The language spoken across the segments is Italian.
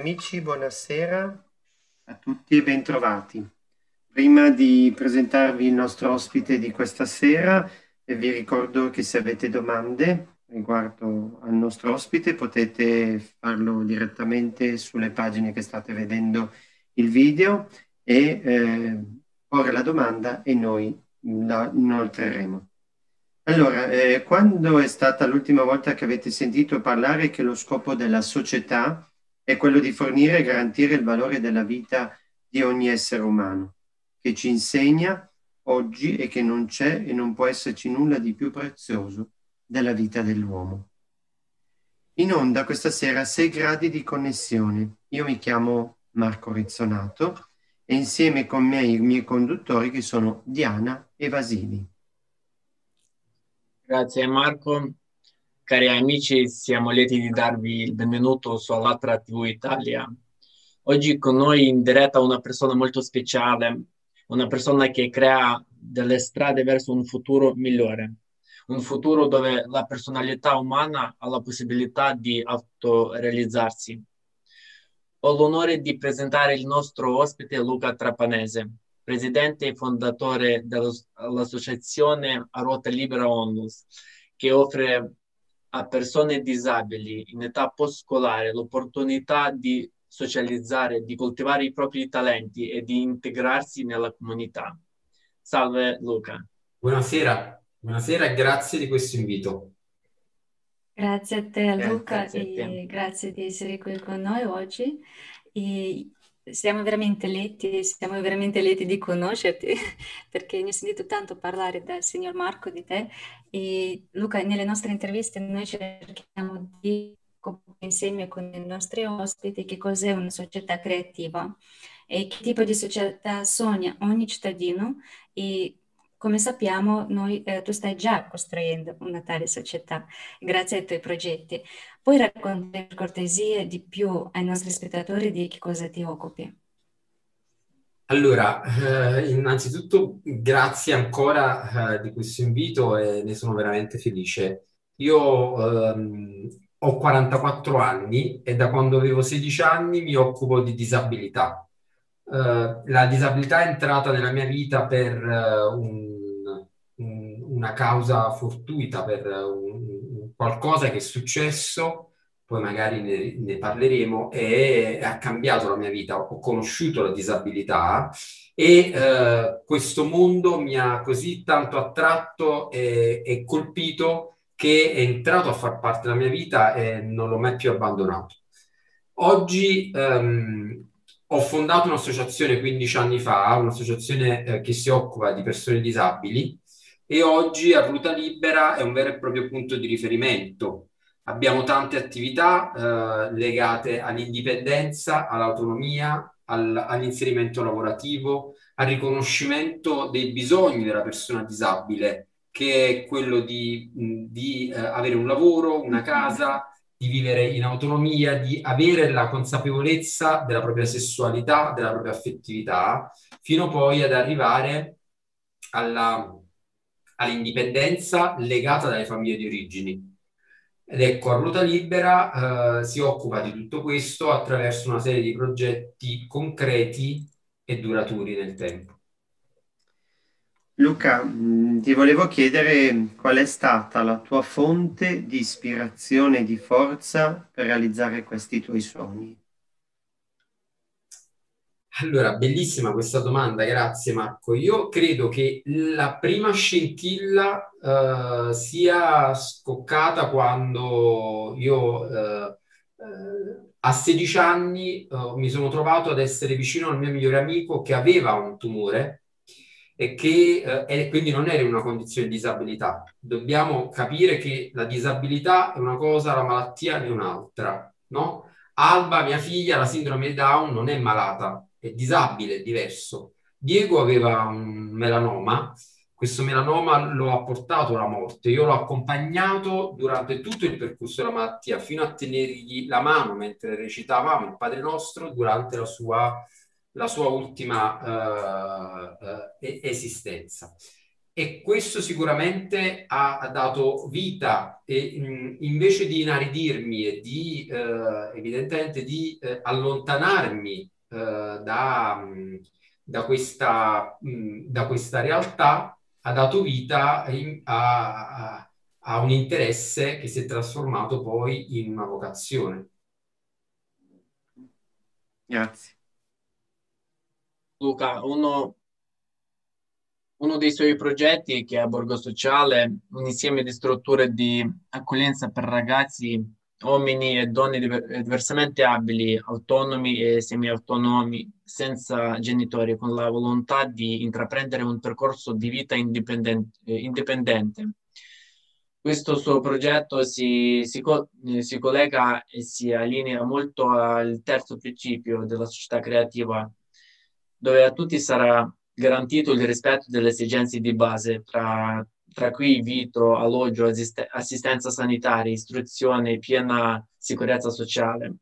amici, buonasera a tutti e bentrovati. Prima di presentarvi il nostro ospite di questa sera, eh, vi ricordo che se avete domande riguardo al nostro ospite potete farlo direttamente sulle pagine che state vedendo il video e eh, porre la domanda e noi la inoltreremo. Allora, eh, quando è stata l'ultima volta che avete sentito parlare che lo scopo della società è quello di fornire e garantire il valore della vita di ogni essere umano, che ci insegna oggi e che non c'è e non può esserci nulla di più prezioso della vita dell'uomo. In onda questa sera 6 gradi di connessione. Io mi chiamo Marco Rizzonato e insieme con me i miei conduttori che sono Diana e Vasili. Grazie Marco. Cari amici, siamo lieti di darvi il benvenuto su Allatra TV Italia. Oggi con noi in diretta una persona molto speciale, una persona che crea delle strade verso un futuro migliore, un futuro dove la personalità umana ha la possibilità di autorealizzarsi. Ho l'onore di presentare il nostro ospite Luca Trapanese, presidente e fondatore dell'associazione A Ruota Libera Onlus, che offre a persone disabili in età post-scolare l'opportunità di socializzare, di coltivare i propri talenti e di integrarsi nella comunità. Salve Luca. Buonasera, buonasera e grazie di questo invito. Grazie a te Luca grazie a te. e grazie di essere qui con noi oggi. E siamo veramente lieti, siamo veramente lieti di conoscerti perché ne ho sentito tanto parlare dal signor Marco di te e Luca nelle nostre interviste noi cerchiamo di insieme con i nostri ospiti che cos'è una società creativa e che tipo di società sogna ogni cittadino e come sappiamo, noi, eh, tu stai già costruendo una tale società grazie ai tuoi progetti. Puoi raccontare per cortesia di più ai nostri spettatori di che cosa ti occupi? Allora, eh, innanzitutto grazie ancora eh, di questo invito e ne sono veramente felice. Io ehm, ho 44 anni e da quando avevo 16 anni mi occupo di disabilità. Uh, la disabilità è entrata nella mia vita per uh, un una causa fortuita per un, un qualcosa che è successo, poi magari ne, ne, parleremo, e ha cambiato la mia vita. Ho conosciuto la disabilità e eh, questo mondo mi ha così tanto attratto e, e colpito che è entrato a far parte della mia vita e non l'ho mai più abbandonato. Oggi ehm, ho fondato un'associazione 15 anni fa, un'associazione eh, che si occupa di persone disabili e oggi a Ruta Libera è un vero e proprio punto di riferimento. Abbiamo tante attività eh, legate all'indipendenza, all'autonomia, al, all'inserimento lavorativo, al riconoscimento dei bisogni della persona disabile, che è quello di, di eh, avere un lavoro, una casa, di vivere in autonomia, di avere la consapevolezza della propria sessualità, della propria affettività, fino poi ad arrivare alla all'indipendenza legata dalle famiglie di origini. Ed ecco, a Ruota Libera eh, si occupa di tutto questo attraverso una serie di progetti concreti e duraturi nel tempo. Luca, mm, ti volevo chiedere qual è stata la tua fonte di ispirazione e di forza per realizzare questi tuoi sogni. Allora, bellissima questa domanda, grazie Marco. Io credo che la prima scintilla uh, sia scoccata quando io uh, uh, a 16 anni mi sono trovato ad essere vicino al mio migliore amico che aveva un tumore e che e quindi non era in una condizione di disabilità. Dobbiamo capire che la disabilità è una cosa, la malattia è un'altra, no? Alba, mia figlia, la sindrome Down non è malata, è disabile, è diverso. Diego aveva un melanoma, questo melanoma lo ha portato alla morte. Io l'ho accompagnato durante tutto il percorso della malattia fino a tenergli la mano mentre recitavamo il Padre Nostro durante la sua, la sua ultima uh, uh, esistenza. e questo sicuramente ha, dato vita e mh, invece di inaridirmi e di eh, evidentemente di eh, allontanarmi eh, da, mh, da, questa, mh, da questa realtà, ha dato vita a, a un interesse che si è trasformato poi in una vocazione. Grazie. Luca, uno, uno dei suoi progetti che è a Borgo Sociale, un insieme di strutture di accoglienza per ragazzi, uomini e donne diversamente abili, autonomi e semi-autonomi, senza genitori, con la volontà di intraprendere un percorso di vita indipendente. indipendente. Questo suo progetto si, si, si collega e si allinea molto al terzo principio della società creativa, dove a tutti sarà garantito il rispetto delle esigenze di base, tra, tra cui vito, alloggio, assist- assistenza sanitaria, istruzione, piena sicurezza sociale.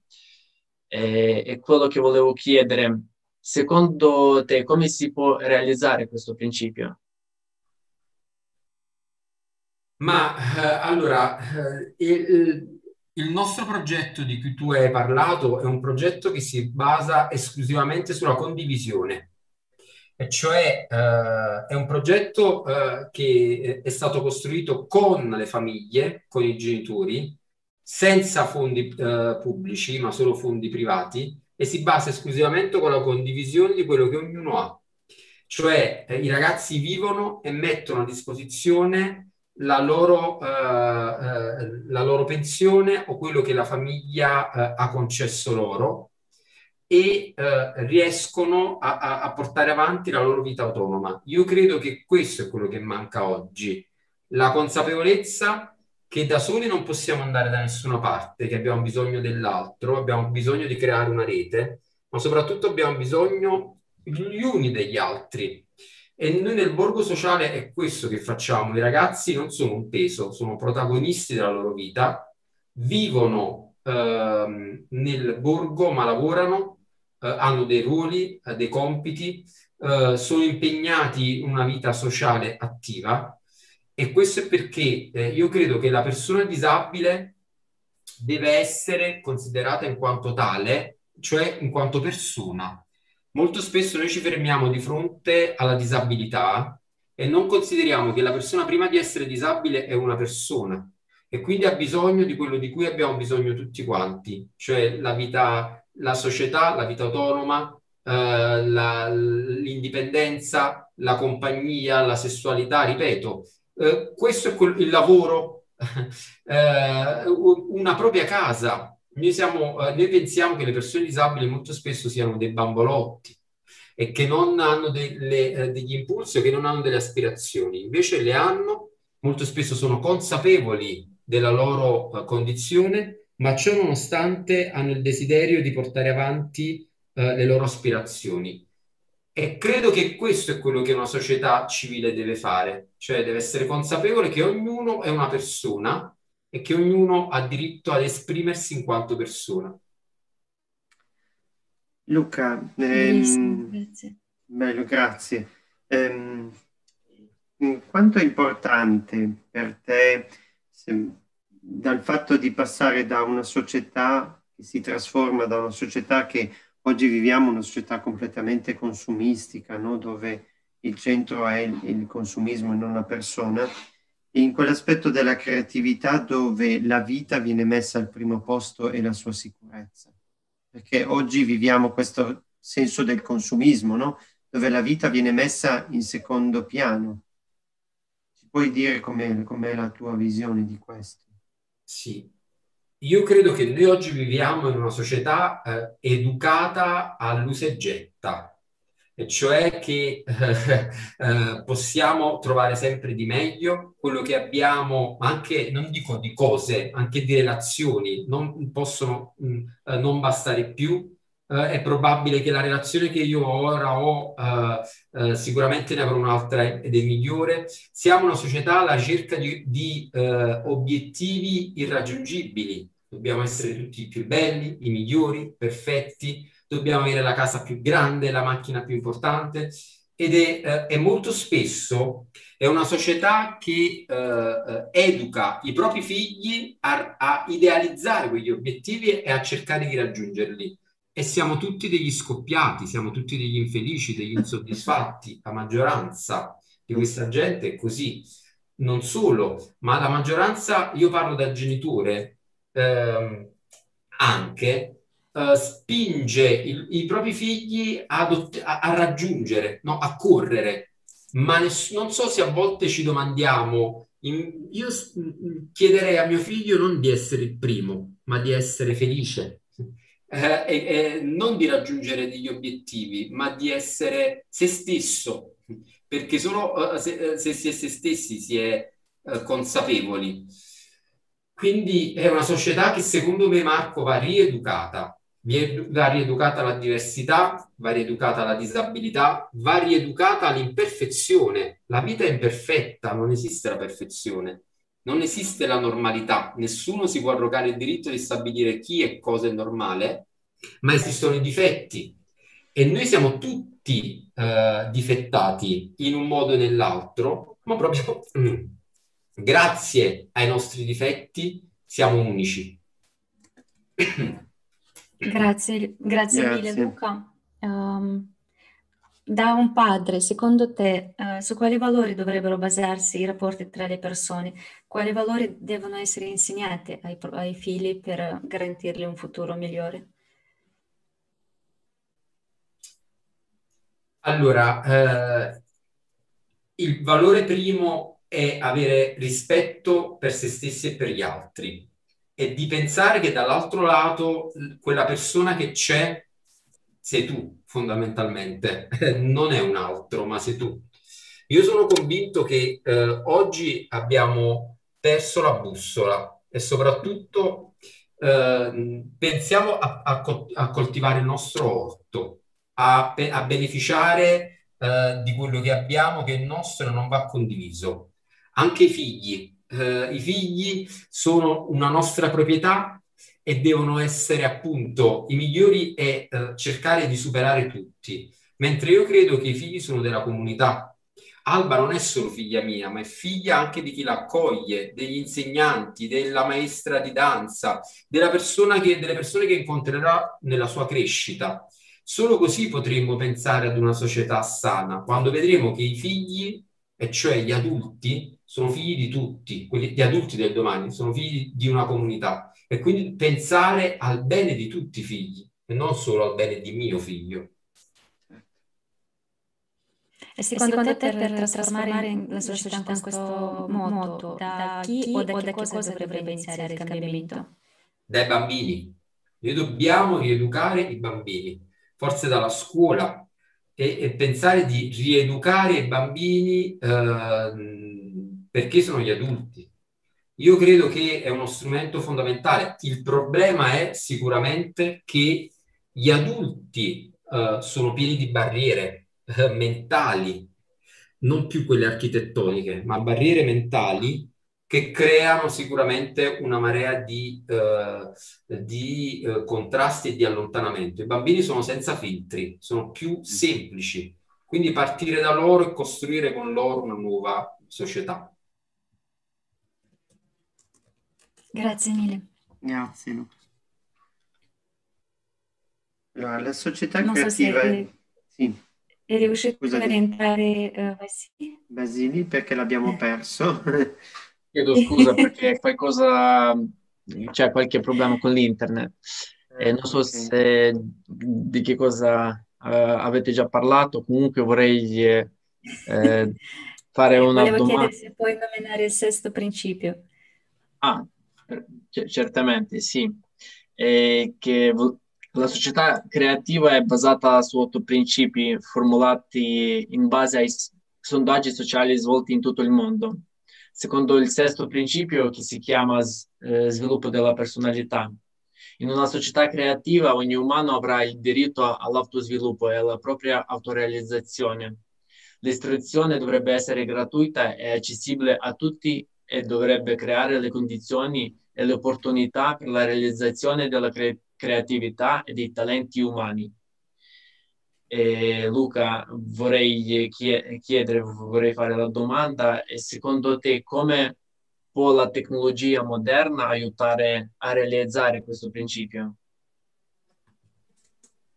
E, e quello che volevo chiedere, secondo te, come si può realizzare questo principio? Ma eh, allora, eh, il, il nostro progetto di cui tu hai parlato è un progetto che si basa esclusivamente sulla condivisione, e cioè eh, è un progetto eh, che è stato costruito con le famiglie, con i genitori, senza fondi eh, pubblici, ma solo fondi privati, e si basa esclusivamente con la condivisione di quello che ognuno ha. Cioè eh, i ragazzi vivono e mettono a disposizione la loro, eh, eh, la loro pensione o quello che la famiglia eh, ha concesso loro e eh, riescono a, a, a, portare avanti la loro vita autonoma. Io credo che questo è quello che manca oggi, la consapevolezza che da soli non possiamo andare da nessuna parte, che abbiamo bisogno dell'altro, abbiamo bisogno di creare una rete, ma soprattutto abbiamo bisogno gli uni degli altri. E noi nel borgo sociale è questo che facciamo. I ragazzi non sono un peso, sono protagonisti della loro vita, vivono eh, nel borgo ma lavorano, eh, hanno dei ruoli, eh, dei compiti, eh, sono impegnati in una vita sociale attiva. E questo è perché eh, io credo che la persona disabile deve essere considerata in quanto tale, cioè in quanto persona Molto spesso noi ci fermiamo di fronte alla disabilità e non consideriamo che la persona prima di essere disabile è una persona e quindi ha bisogno di quello di cui abbiamo bisogno tutti quanti, cioè la vita, la società, la vita autonoma, eh, la, l'indipendenza, la compagnia, la sessualità, ripeto, eh, questo è quel, il lavoro, eh, una propria casa, noi, siamo, eh, noi pensiamo che le persone disabili molto spesso siano dei bambolotti e che non hanno delle, eh, degli impulsi o che non hanno delle aspirazioni. Invece le hanno, molto spesso sono consapevoli della loro uh, condizione, ma ciò nonostante hanno il desiderio di portare avanti le loro aspirazioni. E credo che questo è quello che una società civile deve fare, cioè deve essere consapevole che ognuno è una persona e che ognuno ha diritto ad esprimersi in quanto persona. Luca, ehm, grazie. Bello, grazie. Ehm, quanto è importante per te se, dal fatto di passare da una società che si trasforma da una società che oggi viviamo, una società completamente consumistica, no? dove il centro è il, il consumismo e non la persona, in quell'aspetto della creatività dove la vita viene messa al primo posto e la sua sicurezza. Perché oggi viviamo questo senso del consumismo, no? dove la vita viene messa in secondo piano. Ci puoi dire com'è, com'è la tua visione di questo? Sì, io credo che noi oggi viviamo in una società eh, educata all'usa getta, e cioè che eh, possiamo trovare sempre di meglio quello che abbiamo, anche non dico di cose, anche di relazioni, non possono mh, mm, eh, non bastare più. Eh, è probabile che la relazione che io ora ho, eh, eh, sicuramente ne avrò un'altra ed è migliore. Siamo una società alla ricerca di, di eh, obiettivi irraggiungibili. Dobbiamo essere tutti i più belli, i migliori, perfetti dobbiamo avere la casa più grande, la macchina più importante ed è, eh, è, molto spesso è una società che eh, eh, educa i propri figli a, a, idealizzare quegli obiettivi e a cercare di raggiungerli. E siamo tutti degli scoppiati, siamo tutti degli infelici, degli insoddisfatti. La maggioranza di questa gente è così. Non solo, ma la maggioranza, io parlo da genitore, ehm, anche uh, spinge il, i propri figli ad, a, a, raggiungere, no? a correre. Ma ness- non so se a volte ci domandiamo, in, io chiederei a mio figlio non di essere il primo, ma di essere felice. Eh, e, e non di raggiungere degli obiettivi, ma di essere se stesso, perché solo uh, se, se, si è se stessi si è uh, consapevoli. Quindi è una società che secondo me, Marco, va rieducata va rieducata la diversità, va rieducata la disabilità, va rieducata l'imperfezione. La vita è imperfetta, non esiste la perfezione, non esiste la normalità. Nessuno si può arrogare il diritto di stabilire chi e cosa è normale, ma esistono i difetti. E noi siamo tutti eh, difettati in un modo o nell'altro, ma proprio grazie ai nostri difetti siamo unici. Grazie, grazie mille Luca. Um, da un padre, secondo te, uh, su quali valori dovrebbero basarsi i rapporti tra le persone? Quali valori devono essere insegnati ai, ai figli per garantirgli un futuro migliore? Allora, eh, il valore primo è avere rispetto per se stessi e per gli altri e di pensare che dall'altro lato quella persona che c'è sei tu fondamentalmente, non è un altro, ma sei tu. Io sono convinto che eh, oggi abbiamo perso la bussola e soprattutto eh, pensiamo a, a, a, coltivare il nostro orto, a, a beneficiare eh, di quello che abbiamo che è nostro e non va condiviso. Anche i figli, eh, i figli sono una nostra proprietà e devono essere appunto i migliori e eh, cercare di superare tutti. Mentre io credo che i figli sono della comunità. Alba non è solo figlia mia, ma è figlia anche di chi la accoglie, degli insegnanti, della maestra di danza, della persona che, delle persone che incontrerà nella sua crescita. Solo così potremmo pensare ad una società sana, quando vedremo che i figli, e cioè gli adulti, sono figli di tutti, quelli, gli adulti del domani, sono figli di una comunità e quindi pensare al bene di tutti i figli e non solo al bene di mio figlio. E secondo, e secondo te, te per, trasformare la società in questo modo, da chi o da, che cosa, cosa dovrebbe iniziare il cambiamento? Dai bambini. Noi dobbiamo rieducare i bambini, forse dalla scuola, e, e pensare di rieducare i bambini eh, perché sono gli adulti. Io credo che è uno strumento fondamentale. Il problema è sicuramente che gli adulti uh, sono pieni di barriere uh, mentali, non più quelle architettoniche, ma barriere mentali che creano sicuramente una marea di, uh, di contrasti e di allontanamento. I bambini sono senza filtri, sono più semplici, quindi partire da loro e costruire con loro una nuova società. Grazie mille. Grazie Luca. Allora, la società non creativa... So se, è... sì. È riuscito Scusate. a rientrare uh, Basili? Basili perché l'abbiamo perso. Chiedo scusa perché qualcosa... c'è qualche problema con l'internet. Eh, non so okay. se di che cosa uh, avete già parlato, comunque vorrei eh, fare una Volevo domanda. chiedere se puoi nominare il sesto principio. Ah, certamente sì, e che la società creativa è basata su otto principi formulati in base ai sondaggi sociali svolti in tutto il mondo. Secondo il sesto principio, che si chiama eh, sviluppo della personalità, in una società creativa ogni umano avrà il diritto all'autosviluppo e alla propria autorealizzazione. L'istruzione dovrebbe essere gratuita e accessibile a tutti e dovrebbe creare le condizioni e le opportunità per la realizzazione della cre- creatività e dei talenti umani. E Luca, vorrei chiedere, vorrei fare la domanda, e secondo te come può la tecnologia moderna aiutare a realizzare questo principio?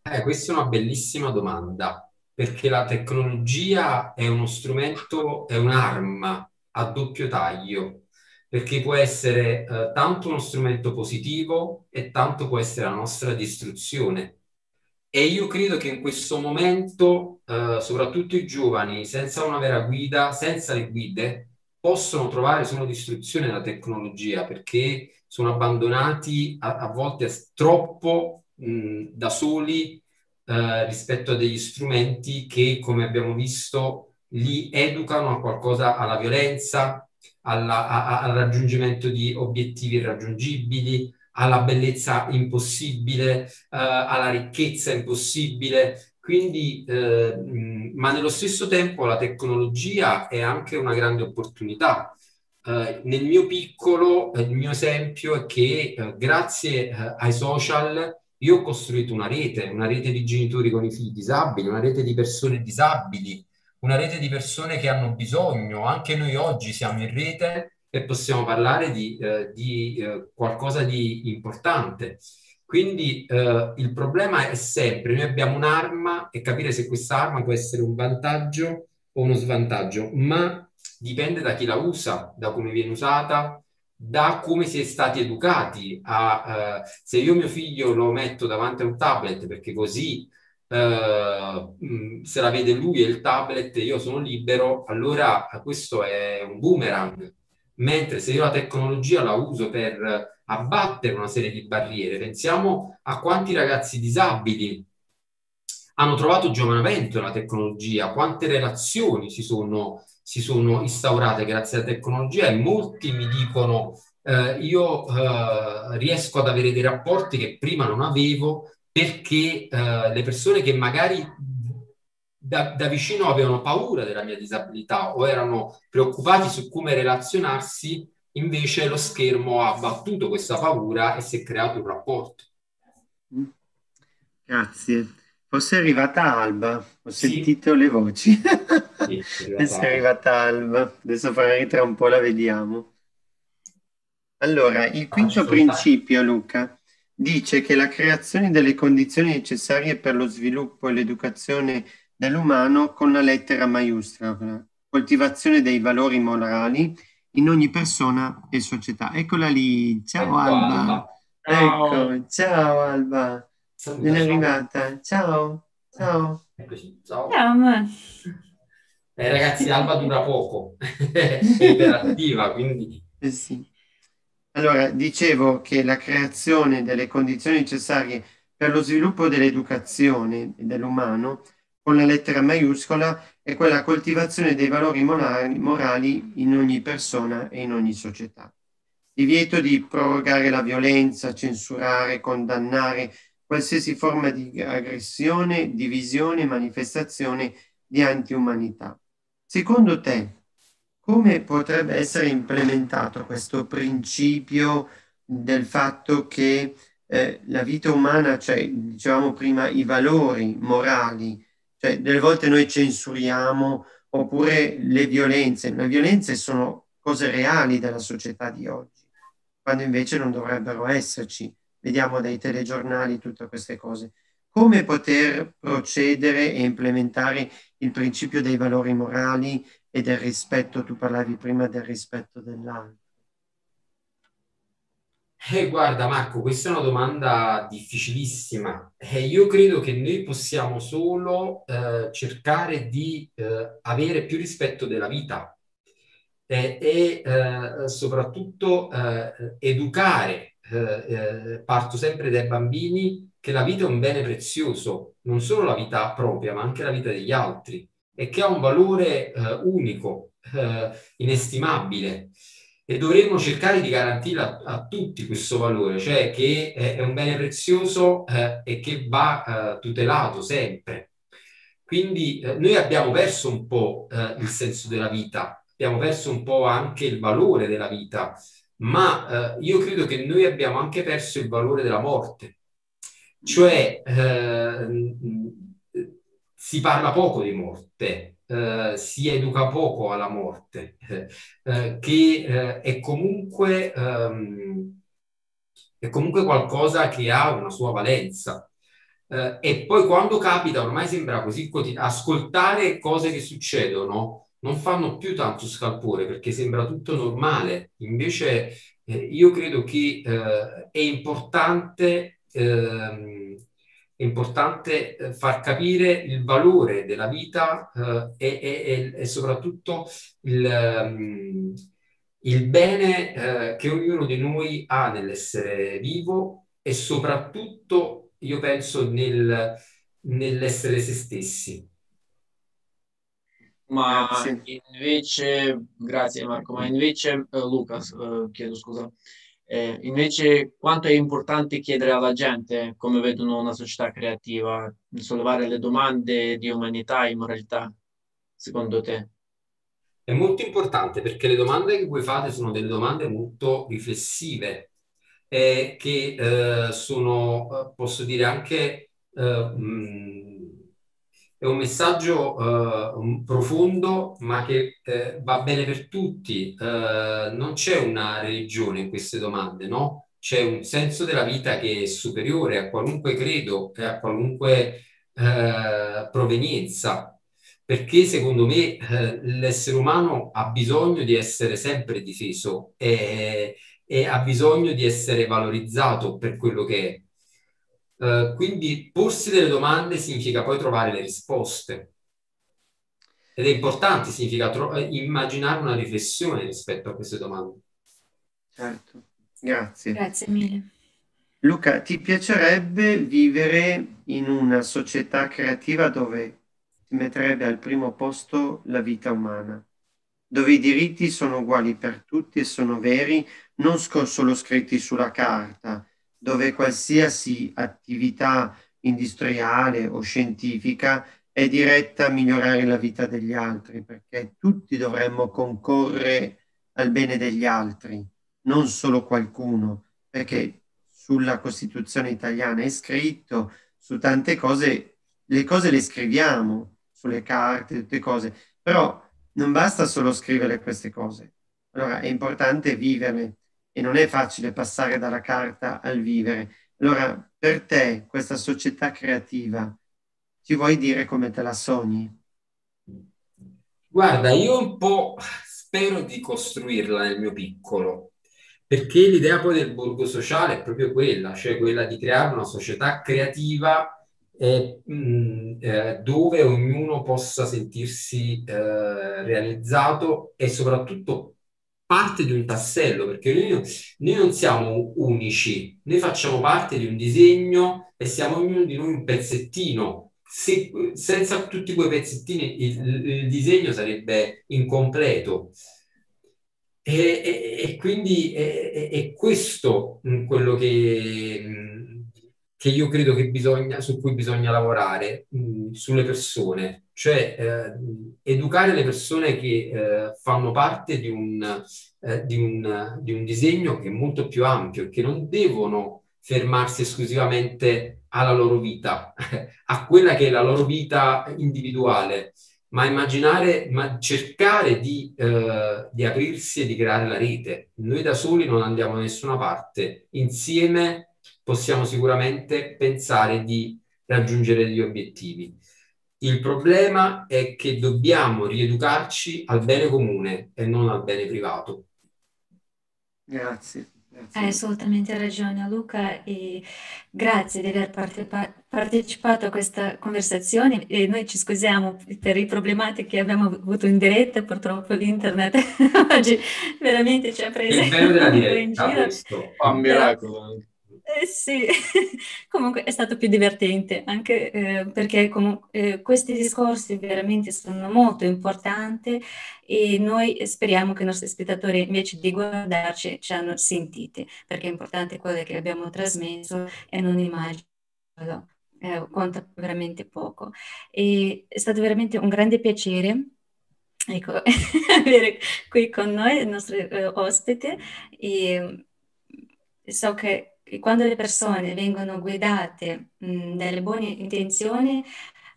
Eh, questa è una bellissima domanda, perché la tecnologia è uno strumento, è un'arma a doppio taglio, perché può essere eh, tanto uno strumento positivo e tanto può essere la nostra distruzione. E io credo che in questo momento, eh, soprattutto i giovani, senza una vera guida, senza le guide, possono trovare solo distruzione nella tecnologia perché sono abbandonati a, a volte troppo mh, da soli eh, rispetto a degli strumenti che, come abbiamo visto, li educano a qualcosa, alla violenza, alla, a, al raggiungimento di obiettivi irraggiungibili, alla bellezza impossibile, eh, alla ricchezza impossibile. Quindi, eh, ma nello stesso tempo la tecnologia è anche una grande opportunità. Eh, nel mio piccolo, il mio esempio è che eh, grazie eh, ai social io ho costruito una rete, una rete di genitori con i figli disabili, una rete di persone disabili, una rete di persone che hanno bisogno. Anche noi oggi siamo in rete e possiamo parlare di, eh, di eh, qualcosa di importante. Quindi eh, il problema è sempre, noi abbiamo un'arma e capire se questa arma può essere un vantaggio o uno svantaggio, ma dipende da chi la usa, da come viene usata, da come si è stati educati. A, uh, se io mio figlio lo metto davanti a un tablet perché così uh, se la vede lui e il tablet io sono libero, allora questo è un boomerang. Mentre se io la tecnologia la uso per abbattere una serie di barriere, pensiamo a quanti ragazzi disabili hanno trovato giovanamento nella tecnologia, quante relazioni si sono, si sono instaurate grazie alla tecnologia e molti mi dicono eh, io eh, riesco ad avere dei rapporti che prima non avevo perché eh, le persone che magari da, da, vicino avevano paura della mia disabilità o erano preoccupati su come relazionarsi, invece lo schermo ha abbattuto questa paura e si è creato un rapporto. Grazie. Forse è arrivata Alba, ho sì. sentito le voci. Sì, è arrivata, è arrivata Alba, adesso magari tra un po' la vediamo. Allora, il quinto principio, Luca, dice che la creazione delle condizioni necessarie per lo sviluppo e l'educazione dell'umano con la lettera maiuscola, coltivazione dei valori morali in ogni persona e società. Eccola lì, ciao ecco Alba. Alba. Ciao. Ecco, ciao Alba. Ben arrivata. Ciao. Ciao. Eccoci. Ciao. Ciao. Eh, ragazzi, Alba dura poco, è iperattiva, quindi... Eh sì. Allora, dicevo che la creazione delle condizioni necessarie per lo sviluppo dell'educazione dell'umano con la lettera maiuscola è quella coltivazione dei valori morali, morali in ogni persona e in ogni società. Divieto di prorogare la violenza, censurare, condannare qualsiasi forma di aggressione, divisione, manifestazione di antiumanità. Secondo te, come potrebbe essere implementato questo principio del fatto che eh, la vita umana, cioè dicevamo prima i valori morali, cioè, delle volte noi censuriamo oppure le violenze. Le violenze sono cose reali della società di oggi, quando invece non dovrebbero esserci. Vediamo dai telegiornali tutte queste cose. Come poter procedere e implementare il principio dei valori morali e del rispetto? Tu parlavi prima del rispetto dell'altro. Eh, guarda Marco, questa è una domanda difficilissima. Eh, io credo che noi possiamo solo eh, cercare di eh, avere più rispetto della vita eh, e eh, soprattutto educare, parto sempre dai bambini, che la vita è un bene prezioso, non solo la vita propria, ma anche la vita degli altri e che ha un valore unico, inestimabile e dovremmo cercare di garantire a, a, tutti questo valore, cioè che è, è un bene prezioso eh, e che va eh, tutelato sempre. Quindi eh, noi abbiamo perso un po' eh, il senso della vita, abbiamo perso un po' anche il valore della vita, ma eh, io credo che noi abbiamo anche perso il valore della morte. Cioè, eh, si parla poco di morte, eh, si educa poco alla morte, eh, che eh, è comunque, ehm, è comunque qualcosa che ha una sua valenza. Eh, e poi quando capita, ormai sembra così ascoltare cose che succedono non fanno più tanto scalpore perché sembra tutto normale. Invece eh, io credo che eh, è importante, ehm, è importante eh, far capire il valore della vita eh, e, e, e, soprattutto il, um, il bene eh, che ognuno di noi ha nell'essere vivo e soprattutto, io penso, nel, nell'essere se stessi. Ma Grazie. invece, grazie Marco, ma invece eh, Luca, eh, chiedo scusa, eh, invece quanto è importante chiedere alla gente come vedono una società creativa, sollevare le domande di umanità e moralità, secondo te? È molto importante perché le domande che voi fate sono delle domande molto riflessive e che eh, sono, eh, posso dire, anche mh, mm, è un messaggio uh, profondo, ma che eh, va bene per tutti. Uh, non c'è una religione in queste domande, no? C'è un senso della vita che è superiore a qualunque credo e a qualunque uh, provenienza, perché secondo me l'essere umano ha bisogno di essere sempre difeso e, e ha bisogno di essere valorizzato per quello che è. Uh, quindi porsi delle domande significa poi trovare le risposte. Ed è importante, significa tro- eh, immaginare una riflessione rispetto a queste domande. Certo, grazie. Grazie mille. Luca, ti piacerebbe vivere in una società creativa dove ti metterebbe al primo posto la vita umana, dove i diritti sono uguali per tutti e sono veri, non solo scritti sulla carta, dove qualsiasi attività industriale o scientifica è diretta a migliorare la vita degli altri, perché tutti dovremmo concorrere al bene degli altri, non solo qualcuno, perché sulla Costituzione italiana è scritto, su tante cose, le cose le scriviamo, sulle carte, tutte cose, però non basta solo scrivere queste cose. Allora è importante viverle e non è facile passare dalla carta al vivere. Allora, per te, questa società creativa, ci vuoi dire come te la sogni? Guarda, io un po' spero di costruirla nel mio piccolo, perché l'idea poi del borgo sociale è proprio quella, cioè quella di creare una società creativa eh, eh, dove ognuno possa sentirsi eh, realizzato e soprattutto parte di un tassello, perché noi, noi, non siamo unici, noi facciamo parte di un disegno e siamo ognuno di noi un pezzettino. Se, senza tutti quei pezzettini il, il disegno sarebbe incompleto. E, e, e quindi è, è, questo quello che, che io credo che bisogna, su cui bisogna lavorare mh, sulle persone, cioè eh, educare le persone che eh, fanno parte di un, eh, di, un, di un disegno che è molto più ampio e che non devono fermarsi esclusivamente alla loro vita, a quella che è la loro vita individuale, ma immaginare, ma cercare di, eh, di aprirsi e di creare la rete. Noi da soli non andiamo da nessuna parte, insieme possiamo sicuramente pensare di raggiungere degli obiettivi. Il problema è che dobbiamo rieducarci al bene comune e non al bene privato. Grazie. Grazie. Hai assolutamente ragione Luca e grazie di aver partecipato a questa conversazione e noi ci scusiamo per i problematiche che abbiamo avuto in diretta, purtroppo l'internet oggi veramente ci ha preso della diretta, questo, fa un miracolo. Eh sì, comunque è stato più divertente anche eh, perché comunque, eh, questi discorsi veramente sono molto importanti e noi speriamo che i nostri spettatori invece di guardarci ci hanno sentiti perché è importante quello che abbiamo trasmesso e non immagino. Eh, conta veramente poco. E è stato veramente un grande piacere ecco, avere qui con noi il nostro eh, ospite e so che che quando le persone vengono guidate mh, dalle buone intenzioni,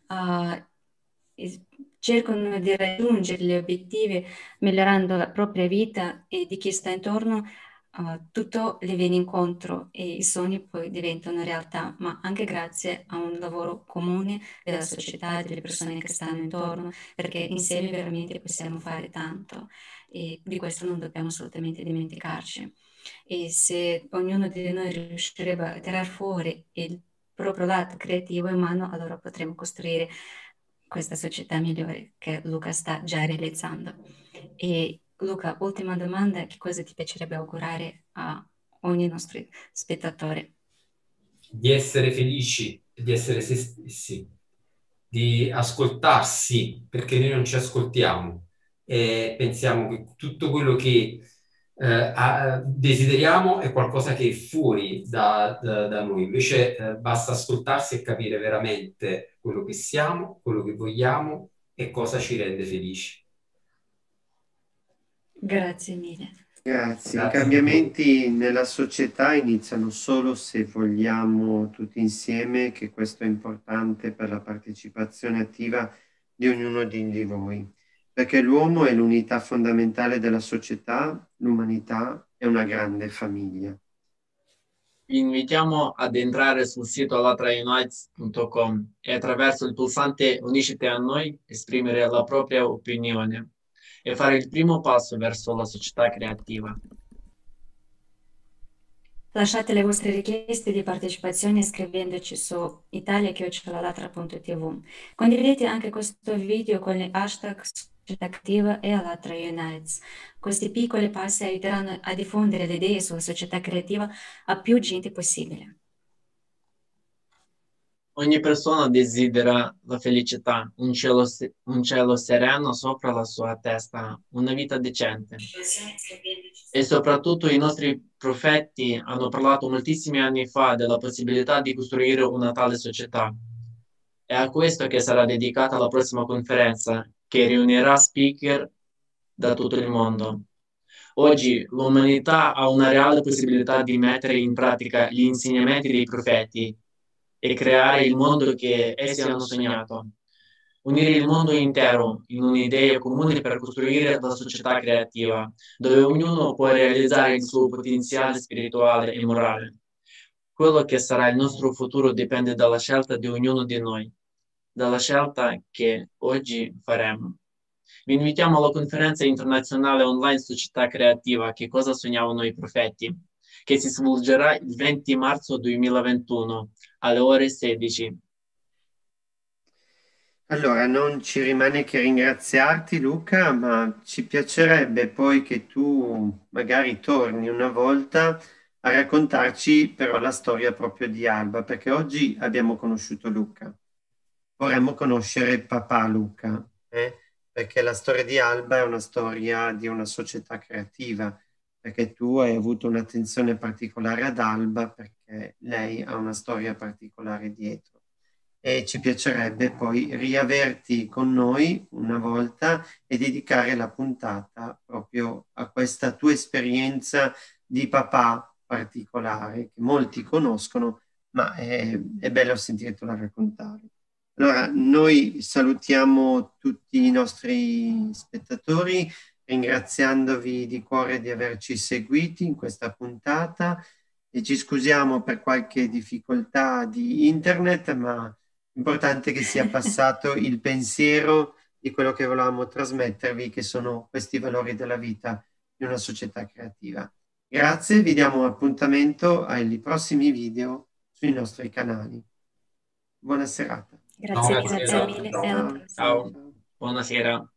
uh, cercano di raggiungere gli obiettivi migliorando la propria vita e di chi sta intorno, uh, tutto le viene incontro e i sogni poi diventano realtà, ma anche grazie a un lavoro comune della società, delle persone che stanno intorno, perché insieme veramente possiamo fare tanto e di questo non dobbiamo assolutamente dimenticarci. E se ognuno di noi riuscirebbe a tirare fuori il proprio lato creativo e umano, allora potremo costruire questa società migliore che Luca sta già realizzando. E Luca, ultima domanda, che cosa ti piacerebbe augurare a ogni nostro spettatore? Di essere felici, di essere se stessi, di ascoltarsi, perché noi non ci ascoltiamo e pensiamo che tutto quello che eh, desideriamo è qualcosa che è fuori da, da, da noi, invece eh, basta ascoltarsi e capire veramente quello che siamo, quello che vogliamo e cosa ci rende felici. Grazie mille. Grazie. I cambiamenti nella società iniziano solo se vogliamo tutti insieme, che questo è importante per la partecipazione attiva di ognuno di voi perché l'uomo è l'unità fondamentale della società, l'umanità è una grande famiglia. Vi invitiamo ad entrare sul sito alatraunites.com e attraverso il pulsante Unisciti a noi esprimere la propria opinione e fare il primo passo verso la società creativa. Lasciate le vostre richieste di partecipazione scrivendoci su italia.tv. Condividete anche questo video con le hashtag attiva e Alatra Unites. Questi piccoli passi aiuteranno a diffondere le idee sulla società creativa a più gente possibile. Ogni persona desidera la felicità, un cielo, un cielo, sereno sopra la sua testa, una vita decente. E soprattutto i nostri profeti hanno parlato moltissimi anni fa della possibilità di costruire una tale società. È a questo che sarà dedicata la prossima conferenza, che riunirà speaker da tutto il mondo. Oggi l'umanità ha una reale possibilità di mettere in pratica gli insegnamenti dei profeti e creare il mondo che essi hanno sognato. Unire il mondo intero in un'idea comune per costruire la società creativa, dove ognuno può realizzare il suo potenziale spirituale e morale. Quello che sarà il nostro futuro dipende dalla scelta di ognuno di noi dalla scelta che oggi faremo. Vi invitiamo alla conferenza internazionale online Società Creativa Che cosa sognavano i profeti, che si svolgerà il 20 marzo 2021 alle ore 16. Allora, non ci rimane che ringraziarti Luca, ma ci piacerebbe poi che tu magari torni una volta a raccontarci però la storia proprio di Alba, perché oggi abbiamo conosciuto Luca vorremmo conoscere papà Luca, eh? perché la storia di Alba è una storia di una società creativa, perché tu hai avuto un'attenzione particolare ad Alba, perché lei ha una storia particolare dietro. E ci piacerebbe poi riaverti con noi una volta e dedicare la puntata proprio a questa tua esperienza di papà particolare, che molti conoscono, ma è, è bello sentirtela raccontare. Allora, noi salutiamo tutti i nostri spettatori, ringraziandovi di cuore di averci seguiti in questa puntata e ci scusiamo per qualche difficoltà di internet, ma è importante che sia passato il pensiero di quello che volevamo trasmettervi, che sono questi valori della vita di una società creativa. Grazie, vi diamo appuntamento ai prossimi video sui nostri canali. Buona serata. Grazie, no, grazie mille. Ciao. Ciao. Buonasera.